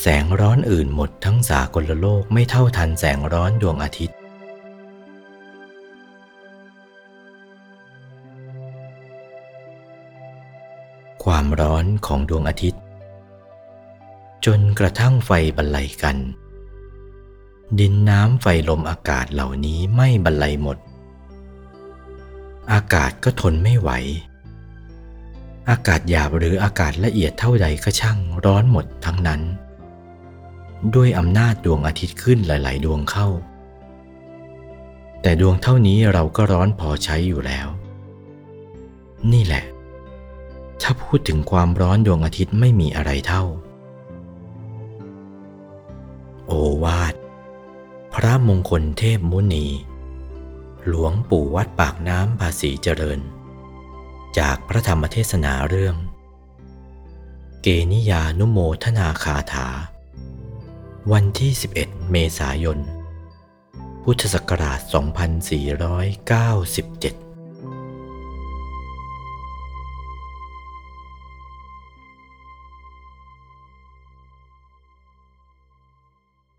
แสงร้อนอื่นหมดทั้งสากลโลกไม่เท่าทันแสงร้อนดวงอาทิตย์ ความร้อนของดวงอาทิตย์ จนกระทั่งไฟบรรลัยกัน ดินน้ำไฟลมอากาศเหล่านี้ไม่บรรลัยหมด อากาศก็ทนไม่ไหว อากาศหยาบหรืออากาศละเอียดเท่าใดก็ช่างร้อนหมดทั้งนั้น ด้วยอำนาจดวงอาทิตย์ขึ้นหลาย ๆ ดวงเข้า แต่ดวงเท่านี้เราก็ร้อนพอใช้อยู่แล้ว นี่แหละ ถ้าพูดถึงความร้อนดวงอาทิตย์ไม่มีอะไรเท่า โอวาท พระมงคลเทพมุนี หลวงปู่วัดปากน้ำภาษีเจริญ จากพระธรรมเทศนาเรื่องเกนิยานุโมทนาคาถา วันที่ 11 เมษายน พุทธศักราช 2497